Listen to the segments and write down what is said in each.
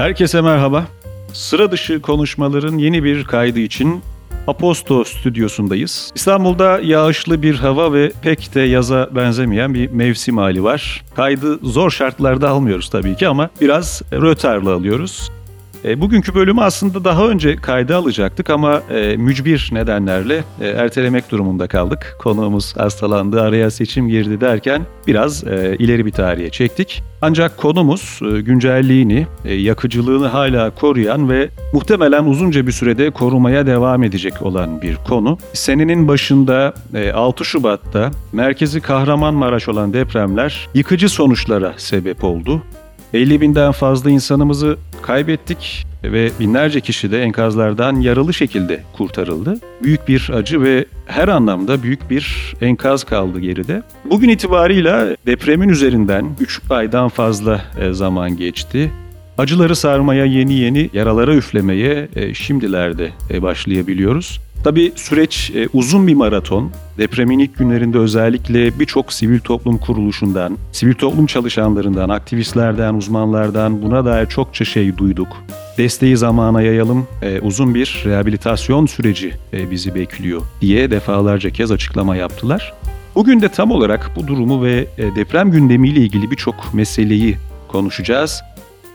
Herkese merhaba. Sıra dışı konuşmaların yeni bir kaydı için Aposto stüdyosundayız. İstanbul'da yağışlı bir hava ve pek de yaza benzemeyen bir mevsim hali var. Kaydı zor şartlarda almıyoruz tabii ki ama biraz rötarla alıyoruz. E, bugünkü bölümü aslında daha önce kayda alacaktık ama e, mücbir nedenlerle e, ertelemek durumunda kaldık. Konuğumuz hastalandı, araya seçim girdi derken biraz e, ileri bir tarihe çektik. Ancak konumuz e, güncelliğini, e, yakıcılığını hala koruyan ve muhtemelen uzunca bir sürede korumaya devam edecek olan bir konu. Senenin başında e, 6 Şubat'ta merkezi Kahramanmaraş olan depremler yıkıcı sonuçlara sebep oldu. 50 binden fazla insanımızı kaybettik ve binlerce kişi de enkazlardan yaralı şekilde kurtarıldı. Büyük bir acı ve her anlamda büyük bir enkaz kaldı geride. Bugün itibarıyla depremin üzerinden 3 aydan fazla e, zaman geçti. Acıları sarmaya, yeni yeni yaralara üflemeye e, şimdilerde e, başlayabiliyoruz. Tabi süreç uzun bir maraton. Depremin ilk günlerinde özellikle birçok sivil toplum kuruluşundan, sivil toplum çalışanlarından, aktivistlerden, uzmanlardan buna dair çokça şey duyduk. Desteği zamana yayalım, e, uzun bir rehabilitasyon süreci e, bizi bekliyor diye defalarca kez açıklama yaptılar. Bugün de tam olarak bu durumu ve e, deprem gündemiyle ilgili birçok meseleyi konuşacağız.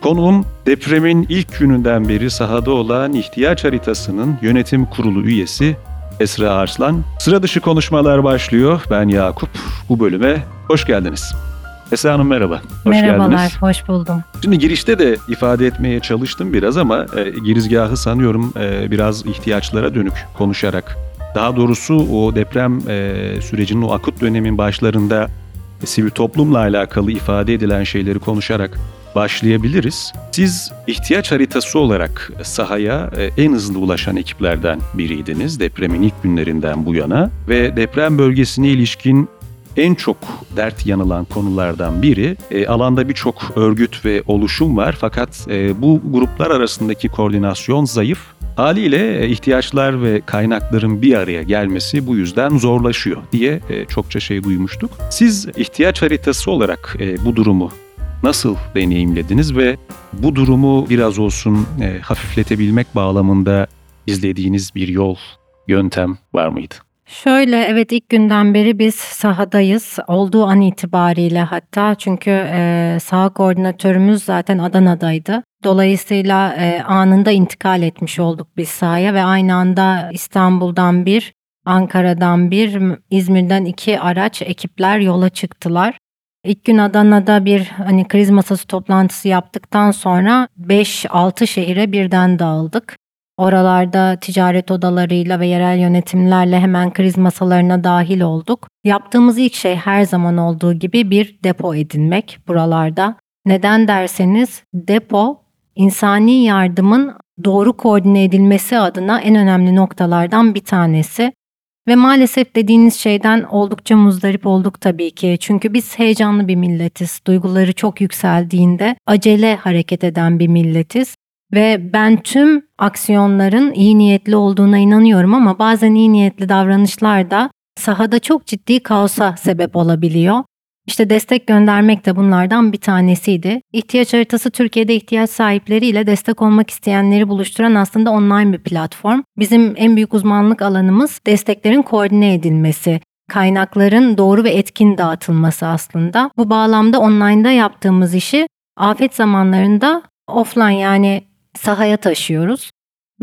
Konuğum depremin ilk gününden beri sahada olan ihtiyaç haritasının yönetim kurulu üyesi Esra Arslan. Sıra dışı konuşmalar başlıyor. Ben Yakup. Bu bölüme hoş geldiniz. Esra Hanım merhaba. Hoş Merhabalar, geldiniz. hoş buldum. Şimdi girişte de ifade etmeye çalıştım biraz ama e, girizgahı sanıyorum e, biraz ihtiyaçlara dönük konuşarak. Daha doğrusu o deprem e, sürecinin o akut dönemin başlarında sivil toplumla alakalı ifade edilen şeyleri konuşarak başlayabiliriz. Siz ihtiyaç haritası olarak sahaya e, en hızlı ulaşan ekiplerden biriydiniz depremin ilk günlerinden bu yana ve deprem bölgesine ilişkin en çok dert yanılan konulardan biri. E, alanda birçok örgüt ve oluşum var fakat e, bu gruplar arasındaki koordinasyon zayıf. Haliyle e, ihtiyaçlar ve kaynakların bir araya gelmesi bu yüzden zorlaşıyor diye e, çokça şey duymuştuk. Siz ihtiyaç haritası olarak bu durumu nasıl deneyimlediniz ve bu durumu biraz olsun e, hafifletebilmek bağlamında izlediğiniz bir yol, yöntem var mıydı? Şöyle evet ilk günden beri biz sahadayız olduğu an itibariyle hatta çünkü e, saha koordinatörümüz zaten Adana'daydı. Dolayısıyla e, anında intikal etmiş olduk biz sahaya ve aynı anda İstanbul'dan bir, Ankara'dan bir, İzmir'den iki araç ekipler yola çıktılar. İlk gün Adana'da bir hani kriz masası toplantısı yaptıktan sonra 5-6 şehire birden dağıldık. Oralarda ticaret odalarıyla ve yerel yönetimlerle hemen kriz masalarına dahil olduk. Yaptığımız ilk şey her zaman olduğu gibi bir depo edinmek buralarda. Neden derseniz depo insani yardımın doğru koordine edilmesi adına en önemli noktalardan bir tanesi. Ve maalesef dediğiniz şeyden oldukça muzdarip olduk tabii ki. Çünkü biz heyecanlı bir milletiz. Duyguları çok yükseldiğinde acele hareket eden bir milletiz. Ve ben tüm aksiyonların iyi niyetli olduğuna inanıyorum ama bazen iyi niyetli davranışlar da sahada çok ciddi kaosa sebep olabiliyor. İşte destek göndermek de bunlardan bir tanesiydi. İhtiyaç haritası Türkiye'de ihtiyaç sahipleriyle destek olmak isteyenleri buluşturan aslında online bir platform. Bizim en büyük uzmanlık alanımız desteklerin koordine edilmesi, kaynakların doğru ve etkin dağıtılması aslında. Bu bağlamda online'da yaptığımız işi afet zamanlarında offline yani sahaya taşıyoruz.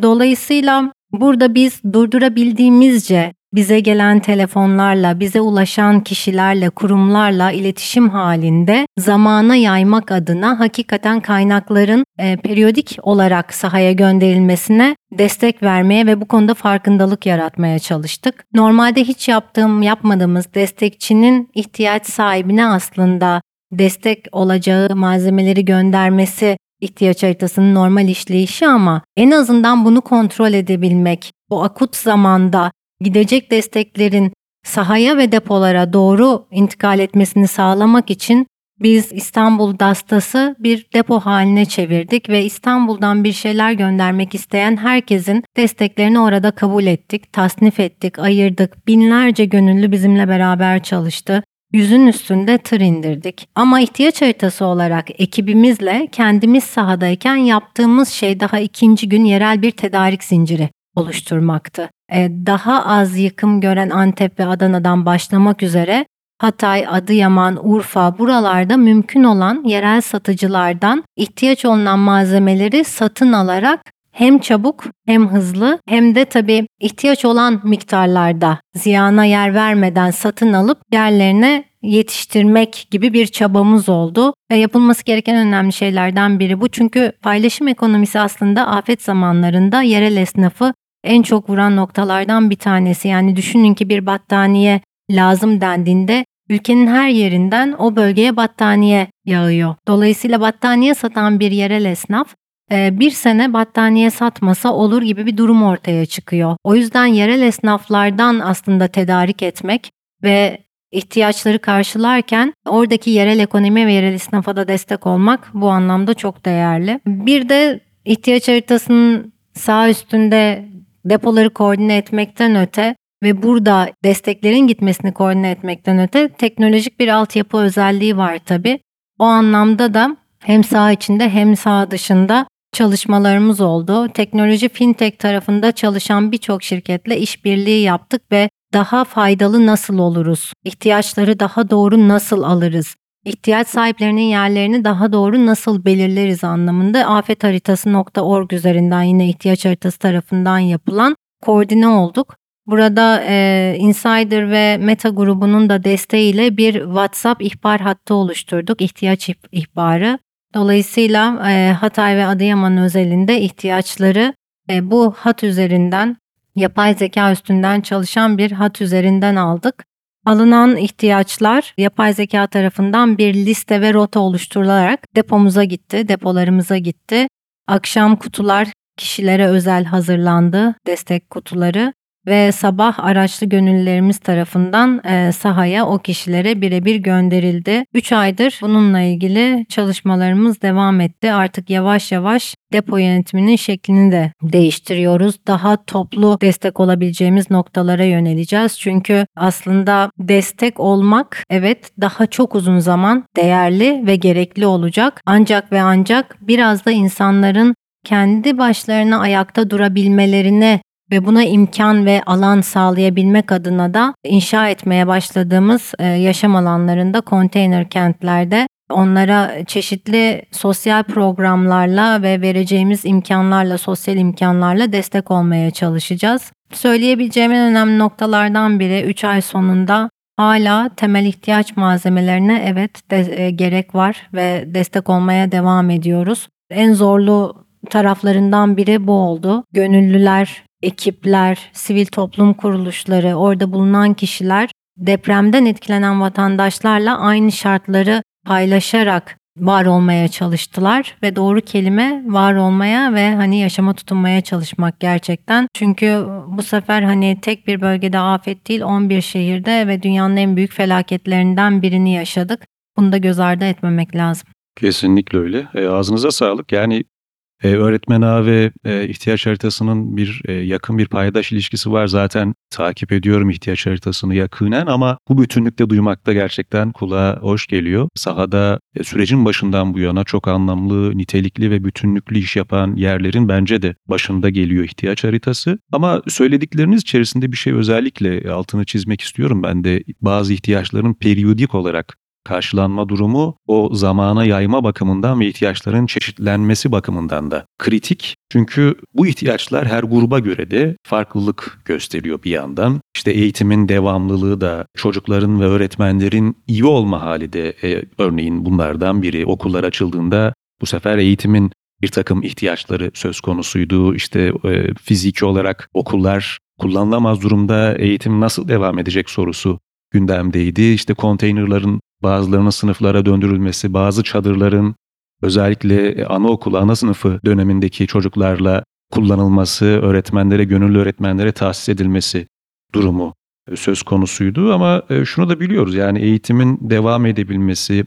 Dolayısıyla burada biz durdurabildiğimizce bize gelen telefonlarla, bize ulaşan kişilerle, kurumlarla iletişim halinde zamana yaymak adına hakikaten kaynakların e, periyodik olarak sahaya gönderilmesine destek vermeye ve bu konuda farkındalık yaratmaya çalıştık. Normalde hiç yaptığım, yapmadığımız destekçinin ihtiyaç sahibine aslında destek olacağı malzemeleri göndermesi ihtiyaç haritasının normal işleyişi ama en azından bunu kontrol edebilmek, o akut zamanda gidecek desteklerin sahaya ve depolara doğru intikal etmesini sağlamak için biz İstanbul Dastas'ı bir depo haline çevirdik ve İstanbul'dan bir şeyler göndermek isteyen herkesin desteklerini orada kabul ettik, tasnif ettik, ayırdık. Binlerce gönüllü bizimle beraber çalıştı. yüzün üstünde tır indirdik. Ama ihtiyaç haritası olarak ekibimizle kendimiz sahadayken yaptığımız şey daha ikinci gün yerel bir tedarik zinciri oluşturmaktı. Ee, daha az yıkım gören Antep ve Adana'dan başlamak üzere Hatay, Adıyaman, Urfa buralarda mümkün olan yerel satıcılardan ihtiyaç olunan malzemeleri satın alarak hem çabuk hem hızlı hem de tabii ihtiyaç olan miktarlarda ziyana yer vermeden satın alıp yerlerine yetiştirmek gibi bir çabamız oldu. Ve yapılması gereken önemli şeylerden biri bu. Çünkü paylaşım ekonomisi aslında afet zamanlarında yerel esnafı en çok vuran noktalardan bir tanesi. Yani düşünün ki bir battaniye lazım dendiğinde ülkenin her yerinden o bölgeye battaniye yağıyor. Dolayısıyla battaniye satan bir yerel esnaf e, bir sene battaniye satmasa olur gibi bir durum ortaya çıkıyor. O yüzden yerel esnaflardan aslında tedarik etmek ve ihtiyaçları karşılarken oradaki yerel ekonomi ve yerel esnafa da destek olmak bu anlamda çok değerli. Bir de ihtiyaç haritasının sağ üstünde depoları koordine etmekten öte ve burada desteklerin gitmesini koordine etmekten öte teknolojik bir altyapı özelliği var tabii. O anlamda da hem sağ içinde hem sağ dışında çalışmalarımız oldu. Teknoloji fintech tarafında çalışan birçok şirketle işbirliği yaptık ve daha faydalı nasıl oluruz? İhtiyaçları daha doğru nasıl alırız? İhtiyaç sahiplerinin yerlerini daha doğru nasıl belirleriz anlamında afetharitası.org üzerinden yine ihtiyaç haritası tarafından yapılan koordine olduk. Burada e, Insider ve Meta grubunun da desteğiyle bir WhatsApp ihbar hattı oluşturduk, ihtiyaç ihbarı. Dolayısıyla e, Hatay ve Adıyaman özelinde ihtiyaçları e, bu hat üzerinden, yapay zeka üstünden çalışan bir hat üzerinden aldık. Alınan ihtiyaçlar yapay zeka tarafından bir liste ve rota oluşturularak depomuza gitti, depolarımıza gitti. Akşam kutular kişilere özel hazırlandı, destek kutuları ve sabah araçlı gönüllülerimiz tarafından e, sahaya o kişilere birebir gönderildi. 3 aydır bununla ilgili çalışmalarımız devam etti. Artık yavaş yavaş depo yönetiminin şeklini de değiştiriyoruz. Daha toplu destek olabileceğimiz noktalara yöneleceğiz. Çünkü aslında destek olmak evet daha çok uzun zaman değerli ve gerekli olacak. Ancak ve ancak biraz da insanların kendi başlarına ayakta durabilmelerine ve buna imkan ve alan sağlayabilmek adına da inşa etmeye başladığımız e, yaşam alanlarında konteyner kentlerde onlara çeşitli sosyal programlarla ve vereceğimiz imkanlarla, sosyal imkanlarla destek olmaya çalışacağız. Söyleyebileceğim en önemli noktalardan biri 3 ay sonunda hala temel ihtiyaç malzemelerine evet de, e, gerek var ve destek olmaya devam ediyoruz. En zorlu taraflarından biri bu oldu. Gönüllüler ekipler, sivil toplum kuruluşları, orada bulunan kişiler depremden etkilenen vatandaşlarla aynı şartları paylaşarak var olmaya çalıştılar ve doğru kelime var olmaya ve hani yaşama tutunmaya çalışmak gerçekten. Çünkü bu sefer hani tek bir bölgede afet değil 11 şehirde ve dünyanın en büyük felaketlerinden birini yaşadık. Bunu da göz ardı etmemek lazım. Kesinlikle öyle. E, ağzınıza sağlık. Yani e, öğretmen ağı ve e, ihtiyaç haritasının bir e, yakın bir paydaş ilişkisi var. Zaten takip ediyorum ihtiyaç haritasını yakınen ama bu bütünlükte duymak da gerçekten kulağa hoş geliyor. Sahada e, sürecin başından bu yana çok anlamlı, nitelikli ve bütünlüklü iş yapan yerlerin bence de başında geliyor ihtiyaç haritası. Ama söyledikleriniz içerisinde bir şey özellikle altını çizmek istiyorum. Ben de bazı ihtiyaçların periyodik olarak karşılanma durumu o zamana yayma bakımından ve ihtiyaçların çeşitlenmesi bakımından da kritik. Çünkü bu ihtiyaçlar her gruba göre de farklılık gösteriyor bir yandan. İşte eğitimin devamlılığı da çocukların ve öğretmenlerin iyi olma hali de e, örneğin bunlardan biri. Okullar açıldığında bu sefer eğitimin bir takım ihtiyaçları söz konusuydu. İşte e, fiziki olarak okullar kullanılamaz durumda eğitim nasıl devam edecek sorusu gündemdeydi. İşte konteynerların bazılarının sınıflara döndürülmesi, bazı çadırların özellikle e, anaokulu, ana sınıfı dönemindeki çocuklarla kullanılması, öğretmenlere, gönüllü öğretmenlere tahsis edilmesi durumu e, söz konusuydu. Ama e, şunu da biliyoruz yani eğitimin devam edebilmesi,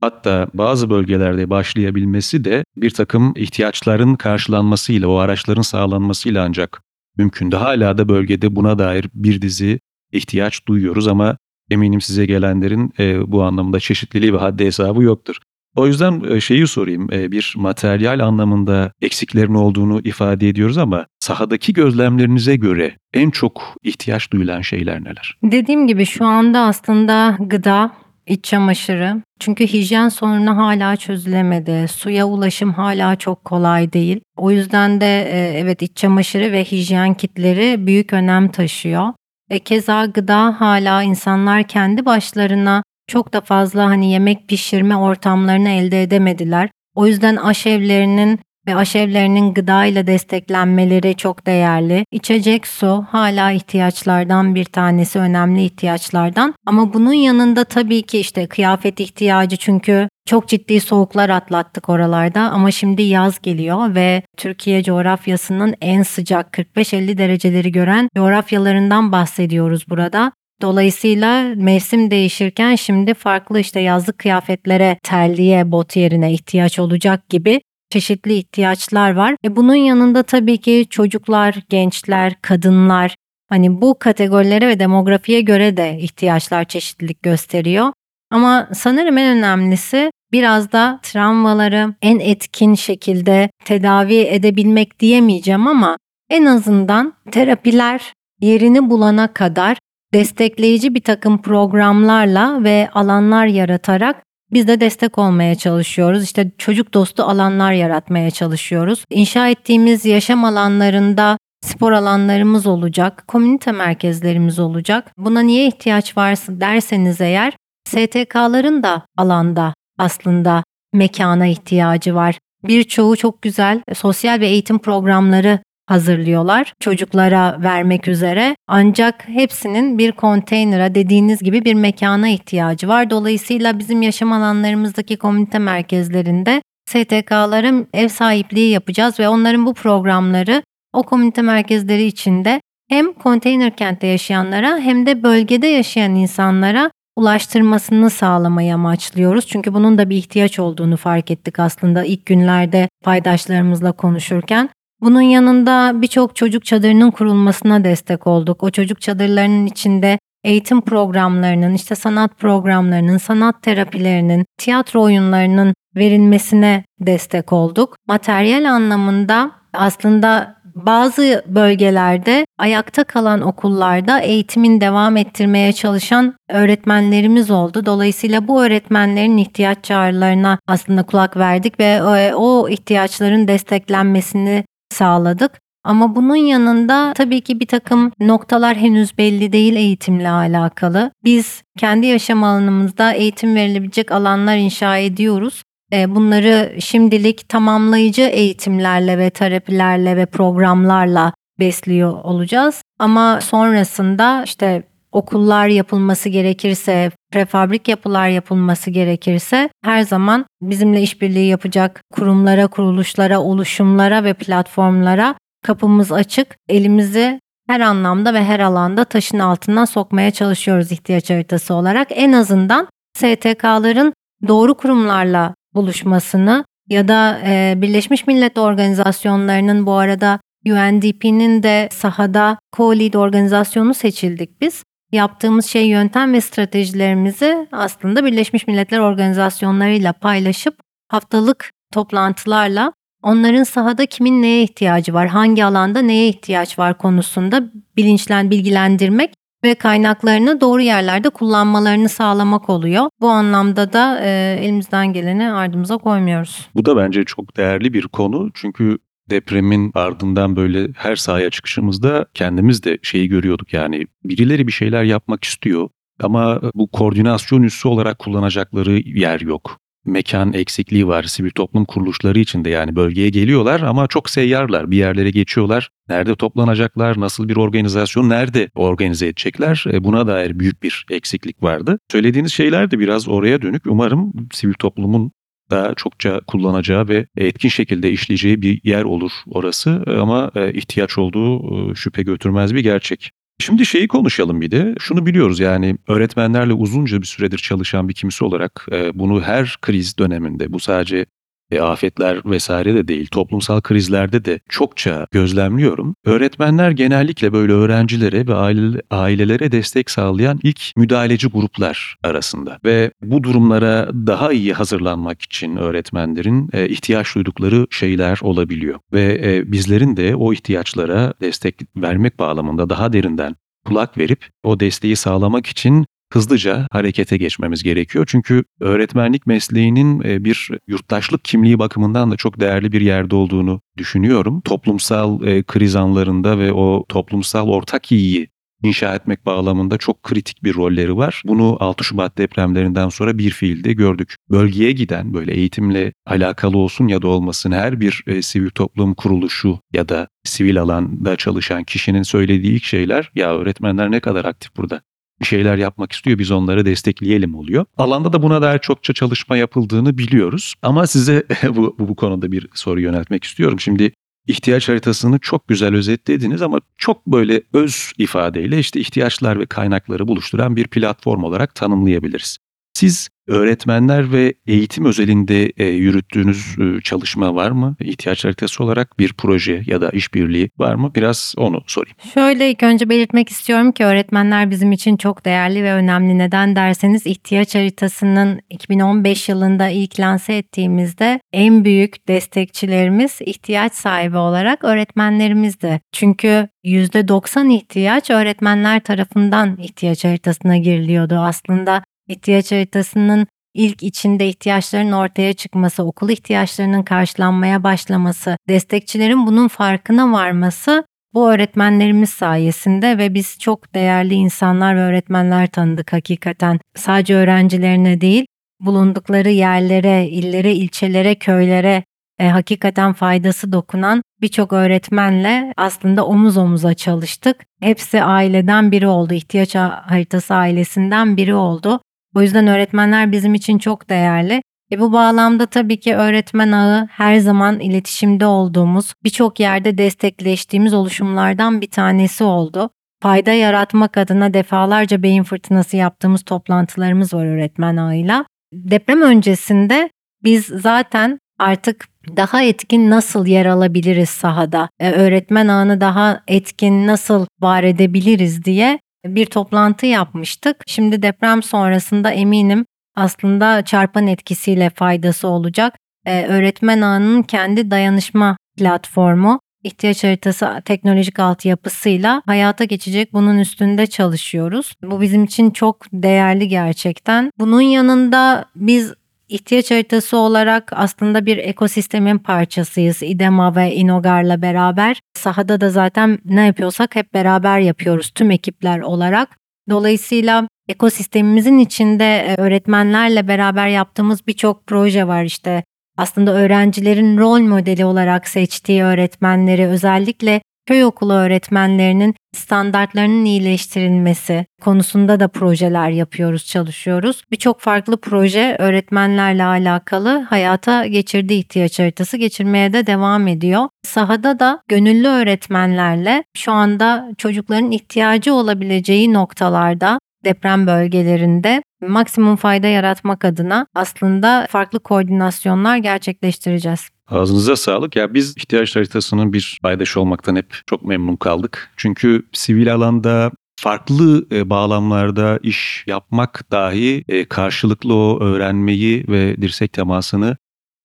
hatta bazı bölgelerde başlayabilmesi de bir takım ihtiyaçların karşılanmasıyla, o araçların sağlanmasıyla ancak mümkündü. Hala da bölgede buna dair bir dizi ihtiyaç duyuyoruz ama eminim size gelenlerin e, bu anlamda çeşitliliği ve haddi hesabı yoktur. O yüzden e, şeyi sorayım, e, bir materyal anlamında eksiklerin olduğunu ifade ediyoruz ama sahadaki gözlemlerinize göre en çok ihtiyaç duyulan şeyler neler? Dediğim gibi şu anda aslında gıda, iç çamaşırı. Çünkü hijyen sorunu hala çözülemedi. Suya ulaşım hala çok kolay değil. O yüzden de e, evet iç çamaşırı ve hijyen kitleri büyük önem taşıyor. E, keza gıda hala insanlar kendi başlarına çok da fazla hani yemek pişirme ortamlarını elde edemediler. O yüzden aşevlerinin ve aşevlerinin gıda ile desteklenmeleri çok değerli. İçecek su hala ihtiyaçlardan bir tanesi, önemli ihtiyaçlardan. Ama bunun yanında tabii ki işte kıyafet ihtiyacı çünkü çok ciddi soğuklar atlattık oralarda ama şimdi yaz geliyor ve Türkiye coğrafyasının en sıcak 45-50 dereceleri gören coğrafyalarından bahsediyoruz burada. Dolayısıyla mevsim değişirken şimdi farklı işte yazlık kıyafetlere terliğe, bot yerine ihtiyaç olacak gibi çeşitli ihtiyaçlar var. E bunun yanında tabii ki çocuklar, gençler, kadınlar hani bu kategorilere ve demografiye göre de ihtiyaçlar çeşitlilik gösteriyor. Ama sanırım en önemlisi biraz da travmaları en etkin şekilde tedavi edebilmek diyemeyeceğim ama en azından terapiler yerini bulana kadar destekleyici bir takım programlarla ve alanlar yaratarak biz de destek olmaya çalışıyoruz. İşte çocuk dostu alanlar yaratmaya çalışıyoruz. İnşa ettiğimiz yaşam alanlarında spor alanlarımız olacak, komünite merkezlerimiz olacak. Buna niye ihtiyaç varsa derseniz eğer STK'ların da alanda aslında mekana ihtiyacı var. Birçoğu çok güzel sosyal ve eğitim programları hazırlıyorlar çocuklara vermek üzere. Ancak hepsinin bir konteynera dediğiniz gibi bir mekana ihtiyacı var. Dolayısıyla bizim yaşam alanlarımızdaki komünite merkezlerinde STK'ların ev sahipliği yapacağız ve onların bu programları o komünite merkezleri içinde hem konteyner kentte yaşayanlara hem de bölgede yaşayan insanlara ulaştırmasını sağlamayı amaçlıyoruz. Çünkü bunun da bir ihtiyaç olduğunu fark ettik aslında ilk günlerde paydaşlarımızla konuşurken. Bunun yanında birçok çocuk çadırının kurulmasına destek olduk. O çocuk çadırlarının içinde eğitim programlarının, işte sanat programlarının, sanat terapilerinin, tiyatro oyunlarının verilmesine destek olduk. Materyal anlamında aslında bazı bölgelerde ayakta kalan okullarda eğitimin devam ettirmeye çalışan öğretmenlerimiz oldu. Dolayısıyla bu öğretmenlerin ihtiyaç çağrılarına aslında kulak verdik ve o ihtiyaçların desteklenmesini sağladık. Ama bunun yanında tabii ki bir takım noktalar henüz belli değil eğitimle alakalı. Biz kendi yaşam alanımızda eğitim verilebilecek alanlar inşa ediyoruz. E, bunları şimdilik tamamlayıcı eğitimlerle ve terapilerle ve programlarla besliyor olacağız. Ama sonrasında işte okullar yapılması gerekirse, prefabrik yapılar yapılması gerekirse her zaman bizimle işbirliği yapacak kurumlara, kuruluşlara, oluşumlara ve platformlara kapımız açık. Elimizi her anlamda ve her alanda taşın altından sokmaya çalışıyoruz ihtiyaç haritası olarak. En azından STK'ların doğru kurumlarla buluşmasını ya da e, Birleşmiş Millet Organizasyonlarının bu arada UNDP'nin de sahada co-lead organizasyonu seçildik biz. Yaptığımız şey yöntem ve stratejilerimizi aslında Birleşmiş Milletler organizasyonlarıyla paylaşıp haftalık toplantılarla onların sahada kimin neye ihtiyacı var, hangi alanda neye ihtiyaç var konusunda bilinçlen bilgilendirmek ve kaynaklarını doğru yerlerde kullanmalarını sağlamak oluyor. Bu anlamda da e, elimizden geleni ardımıza koymuyoruz. Bu da bence çok değerli bir konu çünkü depremin ardından böyle her sahaya çıkışımızda kendimiz de şeyi görüyorduk yani birileri bir şeyler yapmak istiyor ama bu koordinasyon üssü olarak kullanacakları yer yok. Mekan eksikliği var. Sivil toplum kuruluşları içinde yani bölgeye geliyorlar ama çok seyyarlar. Bir yerlere geçiyorlar. Nerede toplanacaklar? Nasıl bir organizasyon? Nerede organize edecekler? E, buna dair büyük bir eksiklik vardı. Söylediğiniz şeyler de biraz oraya dönük. Umarım sivil toplumun da çokça kullanacağı ve etkin şekilde işleyeceği bir yer olur orası ama e, ihtiyaç olduğu e, şüphe götürmez bir gerçek. Şimdi şeyi konuşalım bir de. Şunu biliyoruz yani öğretmenlerle uzunca bir süredir çalışan bir kimse olarak e, bunu her kriz döneminde bu sadece e, afetler vesaire de değil, toplumsal krizlerde de çokça gözlemliyorum. Öğretmenler genellikle böyle öğrencilere ve aile, ailelere destek sağlayan ilk müdahaleci gruplar arasında ve bu durumlara daha iyi hazırlanmak için öğretmenlerin e, ihtiyaç duydukları şeyler olabiliyor ve e, bizlerin de o ihtiyaçlara destek vermek bağlamında daha derinden kulak verip o desteği sağlamak için hızlıca harekete geçmemiz gerekiyor. Çünkü öğretmenlik mesleğinin e, bir yurttaşlık kimliği bakımından da çok değerli bir yerde olduğunu düşünüyorum. Toplumsal e, kriz anlarında ve o toplumsal ortak iyiyi inşa etmek bağlamında çok kritik bir rolleri var. Bunu 6 Şubat depremlerinden sonra bir fiilde gördük. Bölgeye giden böyle eğitimle alakalı olsun ya da olmasın her bir e, sivil toplum kuruluşu ya da sivil alanda çalışan kişinin söylediği ilk şeyler ya öğretmenler ne kadar aktif burada bir şeyler yapmak istiyor biz onları destekleyelim oluyor. Alanda da buna dair çokça çalışma yapıldığını biliyoruz. Ama size bu, bu, bu konuda bir soru yöneltmek istiyorum. Şimdi ihtiyaç haritasını çok güzel özetlediniz ama çok böyle öz ifadeyle işte ihtiyaçlar ve kaynakları buluşturan bir platform olarak tanımlayabiliriz. Siz öğretmenler ve eğitim özelinde e, yürüttüğünüz e, çalışma var mı? İhtiyaç haritası olarak bir proje ya da işbirliği var mı? Biraz onu sorayım. Şöyle ilk önce belirtmek istiyorum ki öğretmenler bizim için çok değerli ve önemli. Neden derseniz ihtiyaç haritasının 2015 yılında ilk lanse ettiğimizde en büyük destekçilerimiz ihtiyaç sahibi olarak öğretmenlerimizdi. Çünkü %90 ihtiyaç öğretmenler tarafından ihtiyaç haritasına giriliyordu. Aslında ihtiyaç haritasının ilk içinde ihtiyaçların ortaya çıkması, okul ihtiyaçlarının karşılanmaya başlaması, destekçilerin bunun farkına varması bu öğretmenlerimiz sayesinde ve biz çok değerli insanlar ve öğretmenler tanıdık hakikaten. Sadece öğrencilerine değil, bulundukları yerlere, illere, ilçelere, köylere e, hakikaten faydası dokunan birçok öğretmenle aslında omuz omuza çalıştık. Hepsi aileden biri oldu, ihtiyaç haritası ailesinden biri oldu. O yüzden öğretmenler bizim için çok değerli. E bu bağlamda tabii ki öğretmen ağı her zaman iletişimde olduğumuz, birçok yerde destekleştiğimiz oluşumlardan bir tanesi oldu. Fayda yaratmak adına defalarca beyin fırtınası yaptığımız toplantılarımız var öğretmen ağıyla. Deprem öncesinde biz zaten artık daha etkin nasıl yer alabiliriz sahada, e, öğretmen ağını daha etkin nasıl var edebiliriz diye bir toplantı yapmıştık. Şimdi deprem sonrasında eminim aslında çarpan etkisiyle faydası olacak. Ee, öğretmen ağının kendi dayanışma platformu ihtiyaç haritası teknolojik altyapısıyla hayata geçecek. Bunun üstünde çalışıyoruz. Bu bizim için çok değerli gerçekten. Bunun yanında biz ihtiyaç haritası olarak aslında bir ekosistemin parçasıyız. İDEMA ve İnogar'la beraber. Sahada da zaten ne yapıyorsak hep beraber yapıyoruz tüm ekipler olarak. Dolayısıyla ekosistemimizin içinde e, öğretmenlerle beraber yaptığımız birçok proje var işte. Aslında öğrencilerin rol modeli olarak seçtiği öğretmenleri özellikle köy okulu öğretmenlerinin standartlarının iyileştirilmesi konusunda da projeler yapıyoruz, çalışıyoruz. Birçok farklı proje öğretmenlerle alakalı hayata geçirdiği ihtiyaç haritası geçirmeye de devam ediyor. Sahada da gönüllü öğretmenlerle şu anda çocukların ihtiyacı olabileceği noktalarda deprem bölgelerinde maksimum fayda yaratmak adına aslında farklı koordinasyonlar gerçekleştireceğiz. Ağzınıza sağlık. Ya biz ihtiyaç haritasının bir paydaşı olmaktan hep çok memnun kaldık. Çünkü sivil alanda farklı e, bağlamlarda iş yapmak dahi e, karşılıklı o öğrenmeyi ve dirsek temasını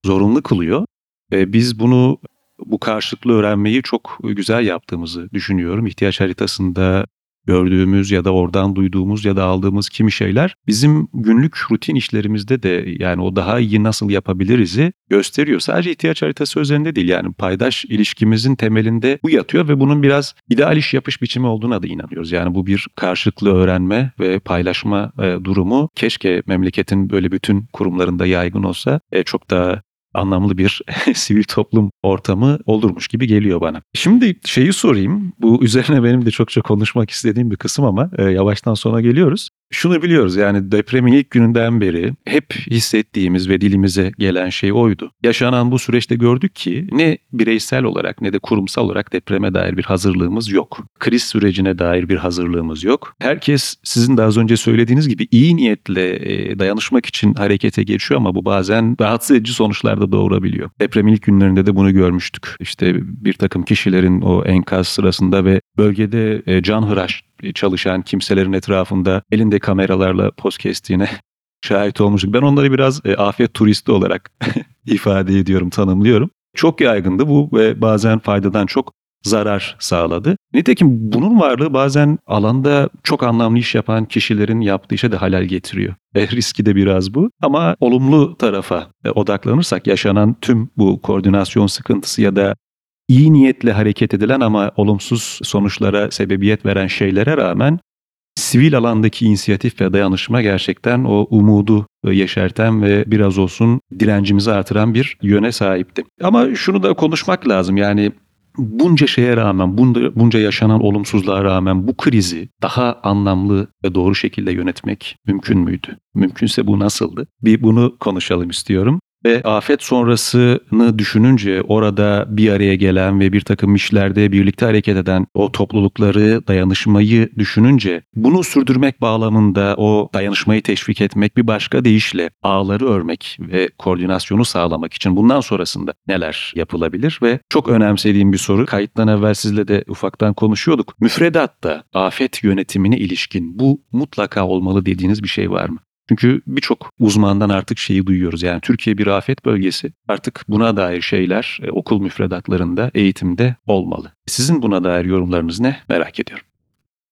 zorunlu kılıyor. E, biz bunu bu karşılıklı öğrenmeyi çok güzel yaptığımızı düşünüyorum. İhtiyaç haritasında gördüğümüz ya da oradan duyduğumuz ya da aldığımız kimi şeyler bizim günlük rutin işlerimizde de yani o daha iyi nasıl yapabiliriz'i gösteriyor. Sadece ihtiyaç haritası üzerinde değil yani paydaş ilişkimizin temelinde bu yatıyor ve bunun biraz ideal iş yapış biçimi olduğuna da inanıyoruz. Yani bu bir karşılıklı öğrenme ve paylaşma e, durumu keşke memleketin böyle bütün kurumlarında yaygın olsa e, çok daha anlamlı bir sivil toplum ortamı olurmuş gibi geliyor bana. Şimdi şeyi sorayım. Bu üzerine benim de çokça konuşmak istediğim bir kısım ama e, yavaştan sona geliyoruz. Şunu biliyoruz yani depremin ilk gününden beri hep hissettiğimiz ve dilimize gelen şey oydu. Yaşanan bu süreçte gördük ki ne bireysel olarak ne de kurumsal olarak depreme dair bir hazırlığımız yok. Kriz sürecine dair bir hazırlığımız yok. Herkes sizin de az önce söylediğiniz gibi iyi niyetle e, dayanışmak için harekete geçiyor ama bu bazen rahatsız edici sonuçlar da doğurabiliyor. Depremin ilk günlerinde de bunu görmüştük. İşte bir takım kişilerin o enkaz sırasında ve bölgede e, canhıraş çalışan kimselerin etrafında elinde kameralarla poz kestiğine şahit olmuştuk. Ben onları biraz e, afet turisti olarak ifade ediyorum, tanımlıyorum. Çok yaygındı bu ve bazen faydadan çok zarar sağladı. Nitekim bunun varlığı bazen alanda çok anlamlı iş yapan kişilerin yaptığı işe de halal getiriyor. E, riski de biraz bu. Ama olumlu tarafa e, odaklanırsak yaşanan tüm bu koordinasyon sıkıntısı ya da iyi niyetle hareket edilen ama olumsuz sonuçlara sebebiyet veren şeylere rağmen sivil alandaki inisiyatif ve dayanışma gerçekten o umudu yeşerten ve biraz olsun direncimizi artıran bir yöne sahipti. Ama şunu da konuşmak lazım yani bunca şeye rağmen, bunca, bunca yaşanan olumsuzluğa rağmen bu krizi daha anlamlı ve doğru şekilde yönetmek mümkün müydü? Mümkünse bu nasıldı? Bir bunu konuşalım istiyorum. Ve afet sonrasını düşününce orada bir araya gelen ve bir takım işlerde birlikte hareket eden o toplulukları, dayanışmayı düşününce bunu sürdürmek bağlamında o dayanışmayı teşvik etmek bir başka deyişle ağları örmek ve koordinasyonu sağlamak için bundan sonrasında neler yapılabilir ve çok önemsediğim bir soru kayıttan evvel sizle de ufaktan konuşuyorduk. Müfredatta afet yönetimine ilişkin bu mutlaka olmalı dediğiniz bir şey var mı? Çünkü birçok uzmandan artık şeyi duyuyoruz. Yani Türkiye bir afet bölgesi. Artık buna dair şeyler e, okul müfredatlarında, eğitimde olmalı. Sizin buna dair yorumlarınız ne? Merak ediyorum.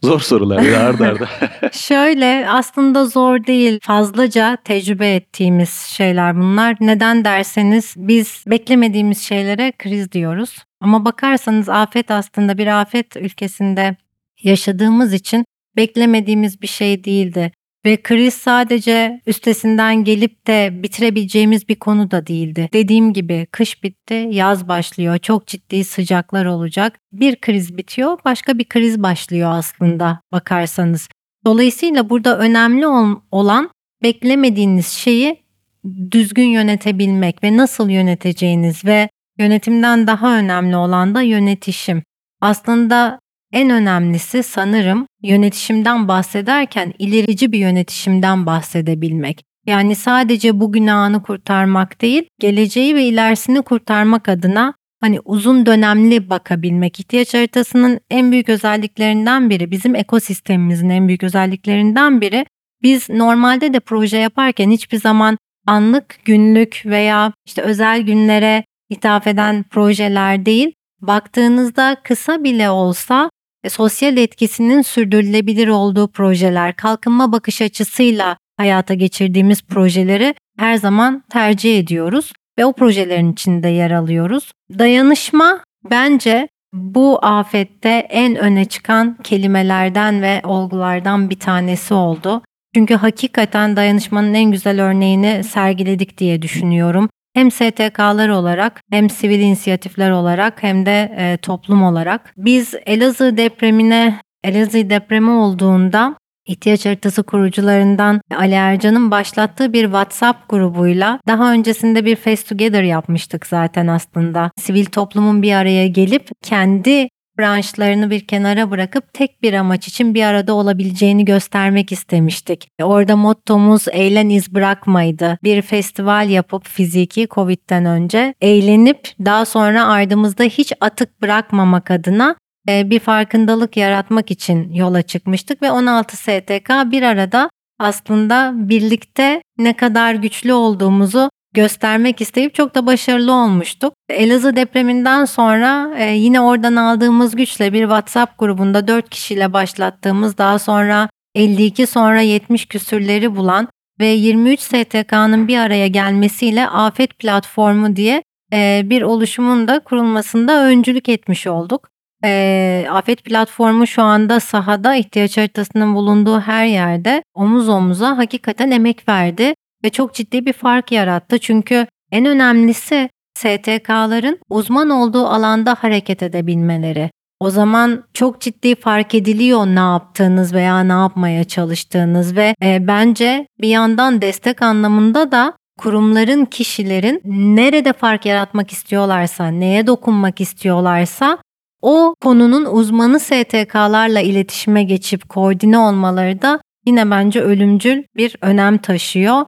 Zor sorular ya arda arda. Şöyle aslında zor değil. Fazlaca tecrübe ettiğimiz şeyler bunlar. Neden derseniz biz beklemediğimiz şeylere kriz diyoruz. Ama bakarsanız afet aslında bir afet ülkesinde yaşadığımız için beklemediğimiz bir şey değildi. Ve kriz sadece üstesinden gelip de bitirebileceğimiz bir konu da değildi. Dediğim gibi kış bitti, yaz başlıyor. Çok ciddi sıcaklar olacak. Bir kriz bitiyor, başka bir kriz başlıyor aslında bakarsanız. Dolayısıyla burada önemli olan beklemediğiniz şeyi düzgün yönetebilmek ve nasıl yöneteceğiniz ve yönetimden daha önemli olan da yönetişim. Aslında en önemlisi sanırım yönetişimden bahsederken ilerici bir yönetişimden bahsedebilmek. Yani sadece bugün anı kurtarmak değil, geleceği ve ilerisini kurtarmak adına hani uzun dönemli bakabilmek. İhtiyaç haritasının en büyük özelliklerinden biri, bizim ekosistemimizin en büyük özelliklerinden biri. Biz normalde de proje yaparken hiçbir zaman anlık, günlük veya işte özel günlere ithaf eden projeler değil, baktığınızda kısa bile olsa ve sosyal etkisinin sürdürülebilir olduğu projeler, kalkınma bakış açısıyla hayata geçirdiğimiz projeleri her zaman tercih ediyoruz ve o projelerin içinde yer alıyoruz. Dayanışma bence bu afette en öne çıkan kelimelerden ve olgulardan bir tanesi oldu. Çünkü hakikaten dayanışmanın en güzel örneğini sergiledik diye düşünüyorum hem STK'lar olarak hem sivil inisiyatifler olarak hem de e, toplum olarak. Biz Elazığ depremine, Elazığ depremi olduğunda İhtiyaç haritası kurucularından Ali Ercan'ın başlattığı bir WhatsApp grubuyla daha öncesinde bir Face Together yapmıştık zaten aslında. Sivil toplumun bir araya gelip kendi branşlarını bir kenara bırakıp tek bir amaç için bir arada olabileceğini göstermek istemiştik. Orada mottomuz eğlen iz bırakmaydı. Bir festival yapıp fiziki Covid'den önce eğlenip daha sonra ardımızda hiç atık bırakmamak adına e, bir farkındalık yaratmak için yola çıkmıştık ve 16 STK bir arada aslında birlikte ne kadar güçlü olduğumuzu göstermek isteyip çok da başarılı olmuştuk. Elazığ depreminden sonra e, yine oradan aldığımız güçle bir WhatsApp grubunda 4 kişiyle başlattığımız daha sonra 52 sonra 70 küsürleri bulan ve 23 STK'nın bir araya gelmesiyle Afet Platformu diye e, bir oluşumun da kurulmasında öncülük etmiş olduk. E, Afet Platformu şu anda sahada ihtiyaç haritasının bulunduğu her yerde omuz omuza hakikaten emek verdi ve çok ciddi bir fark yarattı. Çünkü en önemlisi STK'ların uzman olduğu alanda hareket edebilmeleri. o zaman çok ciddi fark ediliyor ne yaptığınız veya ne yapmaya çalıştığınız ve e, bence bir yandan destek anlamında da kurumların, kişilerin nerede fark yaratmak istiyorlarsa, neye dokunmak istiyorlarsa o konunun uzmanı STK'larla iletişime geçip koordine olmaları da yine bence ölümcül bir önem taşıyor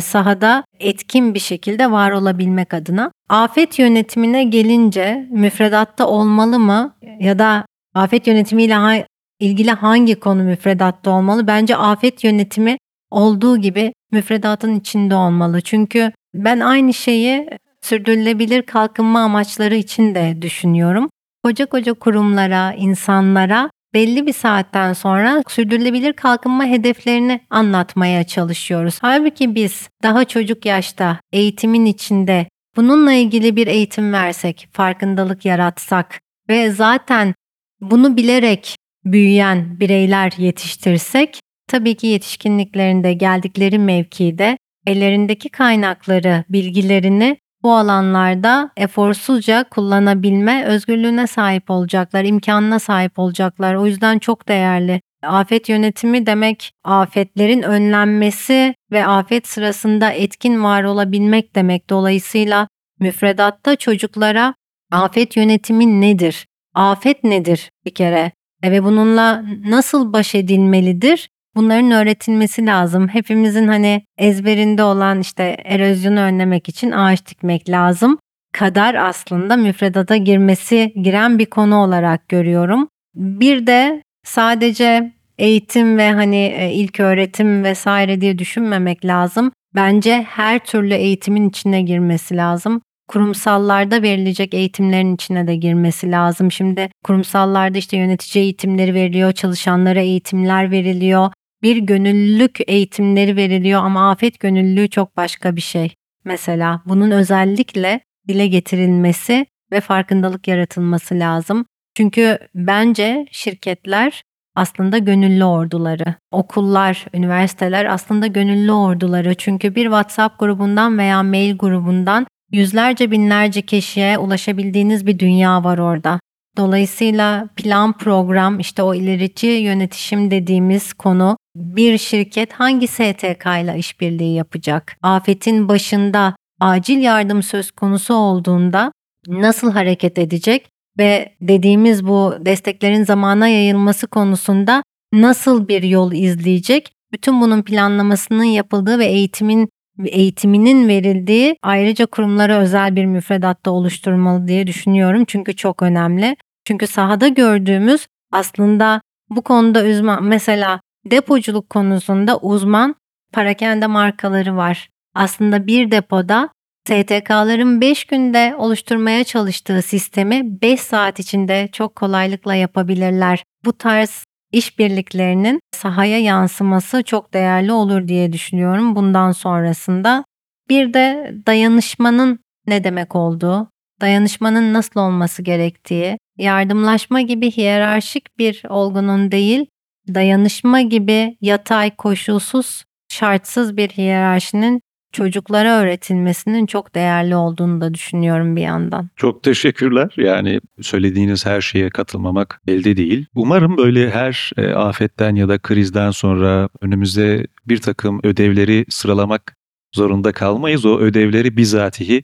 sahada etkin bir şekilde var olabilmek adına. Afet yönetimine gelince müfredatta olmalı mı ya da afet yönetimiyle ha- ilgili hangi konu müfredatta olmalı? Bence afet yönetimi olduğu gibi müfredatın içinde olmalı. Çünkü ben aynı şeyi sürdürülebilir kalkınma amaçları için de düşünüyorum. Koca koca kurumlara, insanlara belli bir saatten sonra sürdürülebilir kalkınma hedeflerini anlatmaya çalışıyoruz. Halbuki biz daha çocuk yaşta eğitimin içinde bununla ilgili bir eğitim versek, farkındalık yaratsak ve zaten bunu bilerek büyüyen bireyler yetiştirsek tabii ki yetişkinliklerinde geldikleri mevkide ellerindeki kaynakları, bilgilerini bu alanlarda eforsuzca kullanabilme özgürlüğüne sahip olacaklar, imkanına sahip olacaklar. O yüzden çok değerli. Afet yönetimi demek afetlerin önlenmesi ve afet sırasında etkin var olabilmek demek. Dolayısıyla müfredatta çocuklara afet yönetimi nedir? Afet nedir bir kere? E, ve bununla nasıl baş edilmelidir? Bunların öğretilmesi lazım. Hepimizin hani ezberinde olan işte erozyonu önlemek için ağaç dikmek lazım. Kadar aslında müfredata girmesi giren bir konu olarak görüyorum. Bir de sadece eğitim ve hani e, ilk öğretim vesaire diye düşünmemek lazım. Bence her türlü eğitimin içine girmesi lazım kurumsallarda verilecek eğitimlerin içine de girmesi lazım. Şimdi kurumsallarda işte yönetici eğitimleri veriliyor, çalışanlara eğitimler veriliyor, bir gönüllülük eğitimleri veriliyor ama afet gönüllülüğü çok başka bir şey. Mesela bunun özellikle dile getirilmesi ve farkındalık yaratılması lazım. Çünkü bence şirketler aslında gönüllü orduları. Okullar, üniversiteler aslında gönüllü orduları. Çünkü bir WhatsApp grubundan veya mail grubundan yüzlerce binlerce kişiye ulaşabildiğiniz bir dünya var orada. Dolayısıyla plan program işte o ilerici yönetişim dediğimiz konu bir şirket hangi STK ile işbirliği yapacak? Afetin başında acil yardım söz konusu olduğunda nasıl hareket edecek ve dediğimiz bu desteklerin zamana yayılması konusunda nasıl bir yol izleyecek? Bütün bunun planlamasının yapıldığı ve eğitimin eğitiminin verildiği ayrıca kurumlara özel bir müfredatta oluşturmalı diye düşünüyorum. Çünkü çok önemli. Çünkü sahada gördüğümüz aslında bu konuda uzman mesela depoculuk konusunda uzman parakende markaları var. Aslında bir depoda STK'ların 5 günde oluşturmaya çalıştığı sistemi 5 saat içinde çok kolaylıkla yapabilirler. Bu tarz işbirliklerinin sahaya yansıması çok değerli olur diye düşünüyorum bundan sonrasında. Bir de dayanışmanın ne demek olduğu, dayanışmanın nasıl olması gerektiği, yardımlaşma gibi hiyerarşik bir olgunun değil, dayanışma gibi yatay, koşulsuz, şartsız bir hiyerarşinin çocuklara öğretilmesinin çok değerli olduğunu da düşünüyorum bir yandan. Çok teşekkürler. Yani söylediğiniz her şeye katılmamak elde değil. Umarım böyle her e, afetten ya da krizden sonra önümüze bir takım ödevleri sıralamak zorunda kalmayız. O ödevleri bizatihi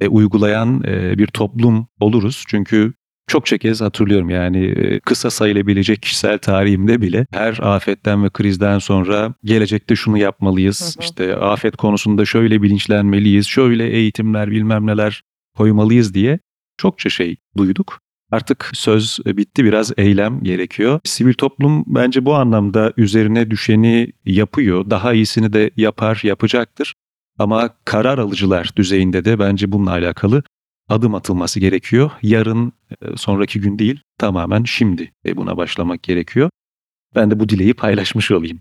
e, uygulayan e, bir toplum oluruz. Çünkü Çokça kez hatırlıyorum yani e, kısa sayılabilecek kişisel tarihimde bile her afetten ve krizden sonra gelecekte şunu yapmalıyız. Hı hı. İşte afet konusunda şöyle bilinçlenmeliyiz, şöyle eğitimler bilmem neler koymalıyız diye çokça şey duyduk. Artık söz bitti biraz eylem gerekiyor. Sivil toplum bence bu anlamda üzerine düşeni yapıyor. Daha iyisini de yapar, yapacaktır. Ama karar alıcılar düzeyinde de bence bununla alakalı adım atılması gerekiyor. Yarın e, sonraki gün değil tamamen şimdi e, buna başlamak gerekiyor. Ben de bu dileği paylaşmış olayım.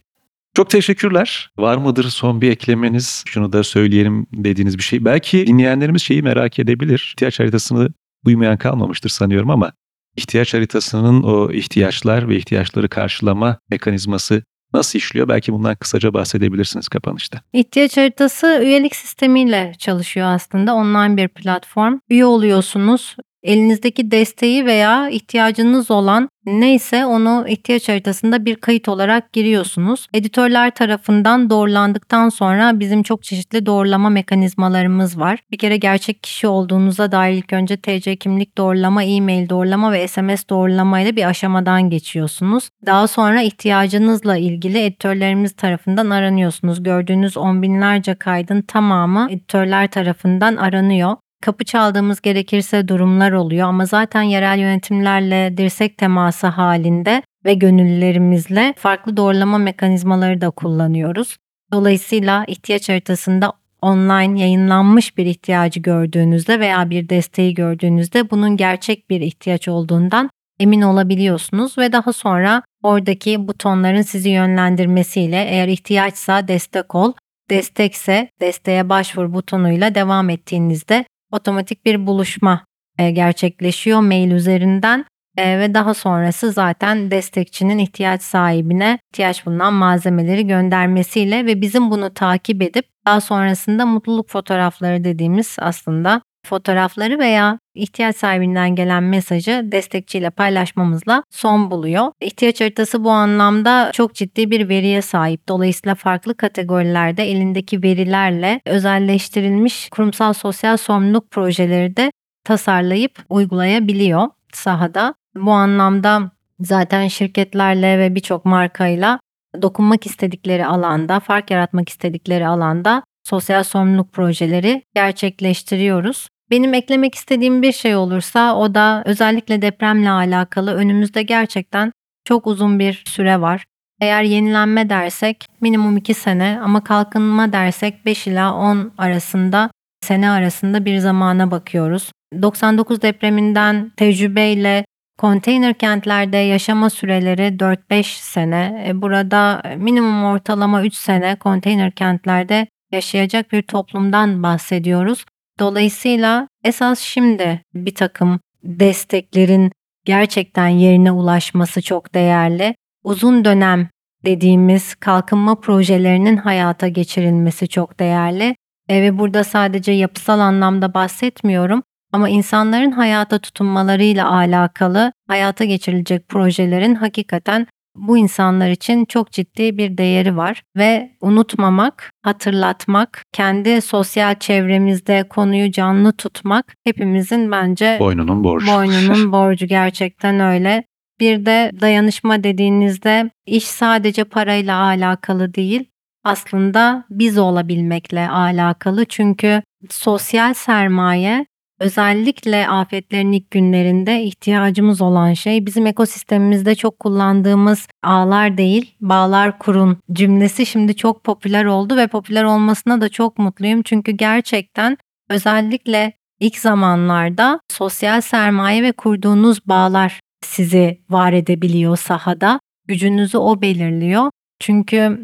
Çok teşekkürler. Var mıdır son bir eklemeniz? Şunu da söyleyelim dediğiniz bir şey. Belki dinleyenlerimiz şeyi merak edebilir. İhtiyaç haritasını duymayan kalmamıştır sanıyorum ama ihtiyaç haritasının o ihtiyaçlar ve ihtiyaçları karşılama mekanizması nasıl işliyor? Belki bundan kısaca bahsedebilirsiniz kapanışta. İhtiyaç haritası üyelik sistemiyle çalışıyor aslında. Online bir platform. Üye oluyorsunuz. Elinizdeki desteği veya ihtiyacınız olan neyse onu ihtiyaç haritasında bir kayıt olarak giriyorsunuz. Editörler tarafından doğrulandıktan sonra bizim çok çeşitli doğrulama mekanizmalarımız var. Bir kere gerçek kişi olduğunuza dair ilk önce TC kimlik doğrulama, e-mail doğrulama ve SMS doğrulama ile bir aşamadan geçiyorsunuz. Daha sonra ihtiyacınızla ilgili editörlerimiz tarafından aranıyorsunuz. Gördüğünüz on binlerce kaydın tamamı editörler tarafından aranıyor kapı çaldığımız gerekirse durumlar oluyor ama zaten yerel yönetimlerle dirsek teması halinde ve gönüllülerimizle farklı doğrulama mekanizmaları da kullanıyoruz. Dolayısıyla ihtiyaç haritasında online yayınlanmış bir ihtiyacı gördüğünüzde veya bir desteği gördüğünüzde bunun gerçek bir ihtiyaç olduğundan emin olabiliyorsunuz ve daha sonra oradaki butonların sizi yönlendirmesiyle eğer ihtiyaçsa destek ol, destekse desteğe başvur butonuyla devam ettiğinizde otomatik bir buluşma e, gerçekleşiyor mail üzerinden e, ve daha sonrası zaten destekçinin ihtiyaç sahibine ihtiyaç bulunan malzemeleri göndermesiyle ve bizim bunu takip edip daha sonrasında mutluluk fotoğrafları dediğimiz aslında fotoğrafları veya ihtiyaç sahibinden gelen mesajı destekçiyle paylaşmamızla son buluyor. İhtiyaç haritası bu anlamda çok ciddi bir veriye sahip. Dolayısıyla farklı kategorilerde elindeki verilerle özelleştirilmiş kurumsal sosyal sorumluluk projeleri de tasarlayıp uygulayabiliyor sahada. Bu anlamda zaten şirketlerle ve birçok markayla dokunmak istedikleri alanda, fark yaratmak istedikleri alanda sosyal sorumluluk projeleri gerçekleştiriyoruz. Benim eklemek istediğim bir şey olursa o da özellikle depremle alakalı önümüzde gerçekten çok uzun bir süre var. Eğer yenilenme dersek minimum 2 sene ama kalkınma dersek 5 ila 10 arasında sene arasında bir zamana bakıyoruz. 99 depreminden tecrübeyle konteyner kentlerde yaşama süreleri 4-5 sene. E, burada minimum ortalama 3 sene konteyner kentlerde yaşayacak bir toplumdan bahsediyoruz. Dolayısıyla esas şimdi bir takım desteklerin gerçekten yerine ulaşması çok değerli. Uzun dönem dediğimiz kalkınma projelerinin hayata geçirilmesi çok değerli. E, ve burada sadece yapısal anlamda bahsetmiyorum ama insanların hayata tutunmalarıyla alakalı hayata geçirilecek projelerin hakikaten bu insanlar için çok ciddi bir değeri var ve unutmamak, hatırlatmak, kendi sosyal çevremizde konuyu canlı tutmak hepimizin bence boynunun borcu. Boynunun borcu gerçekten öyle. Bir de dayanışma dediğinizde iş sadece parayla alakalı değil. Aslında biz olabilmekle alakalı. Çünkü sosyal sermaye Özellikle afetlerin ilk günlerinde ihtiyacımız olan şey bizim ekosistemimizde çok kullandığımız ağlar değil, bağlar kurun cümlesi şimdi çok popüler oldu ve popüler olmasına da çok mutluyum. Çünkü gerçekten özellikle ilk zamanlarda sosyal sermaye ve kurduğunuz bağlar sizi var edebiliyor sahada. Gücünüzü o belirliyor. Çünkü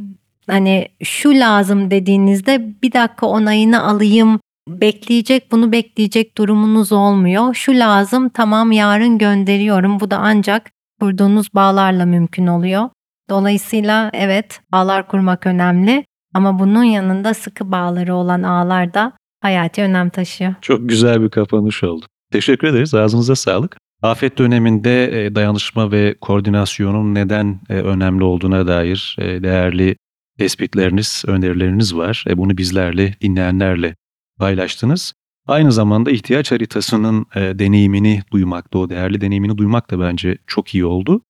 hani şu lazım dediğinizde bir dakika onayını alayım bekleyecek, bunu bekleyecek durumunuz olmuyor. Şu lazım, tamam yarın gönderiyorum. Bu da ancak kurduğunuz bağlarla mümkün oluyor. Dolayısıyla evet, bağlar kurmak önemli ama bunun yanında sıkı bağları olan ağlar da hayati önem taşıyor. Çok güzel bir kapanış oldu. Teşekkür ederiz. Ağzınıza sağlık. Afet döneminde e, dayanışma ve koordinasyonun neden e, önemli olduğuna dair e, değerli tespitleriniz, önerileriniz var. Bunu bizlerle, dinleyenlerle paylaştınız. Aynı zamanda ihtiyaç haritasının e, deneyimini duymak da o değerli deneyimini duymak da bence çok iyi oldu.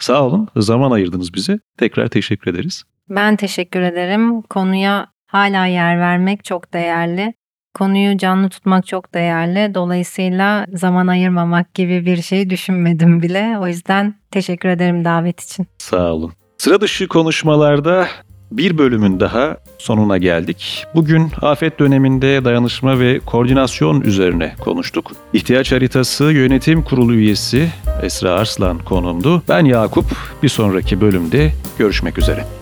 Sağ olun, zaman ayırdınız bize. Tekrar teşekkür ederiz. Ben teşekkür ederim. Konuya hala yer vermek çok değerli. Konuyu canlı tutmak çok değerli. Dolayısıyla zaman ayırmamak gibi bir şey düşünmedim bile. O yüzden teşekkür ederim davet için. Sağ olun. Sıra dışı konuşmalarda bir bölümün daha sonuna geldik. Bugün afet döneminde dayanışma ve koordinasyon üzerine konuştuk. İhtiyaç haritası yönetim kurulu üyesi Esra Arslan konumdu. Ben Yakup. Bir sonraki bölümde görüşmek üzere.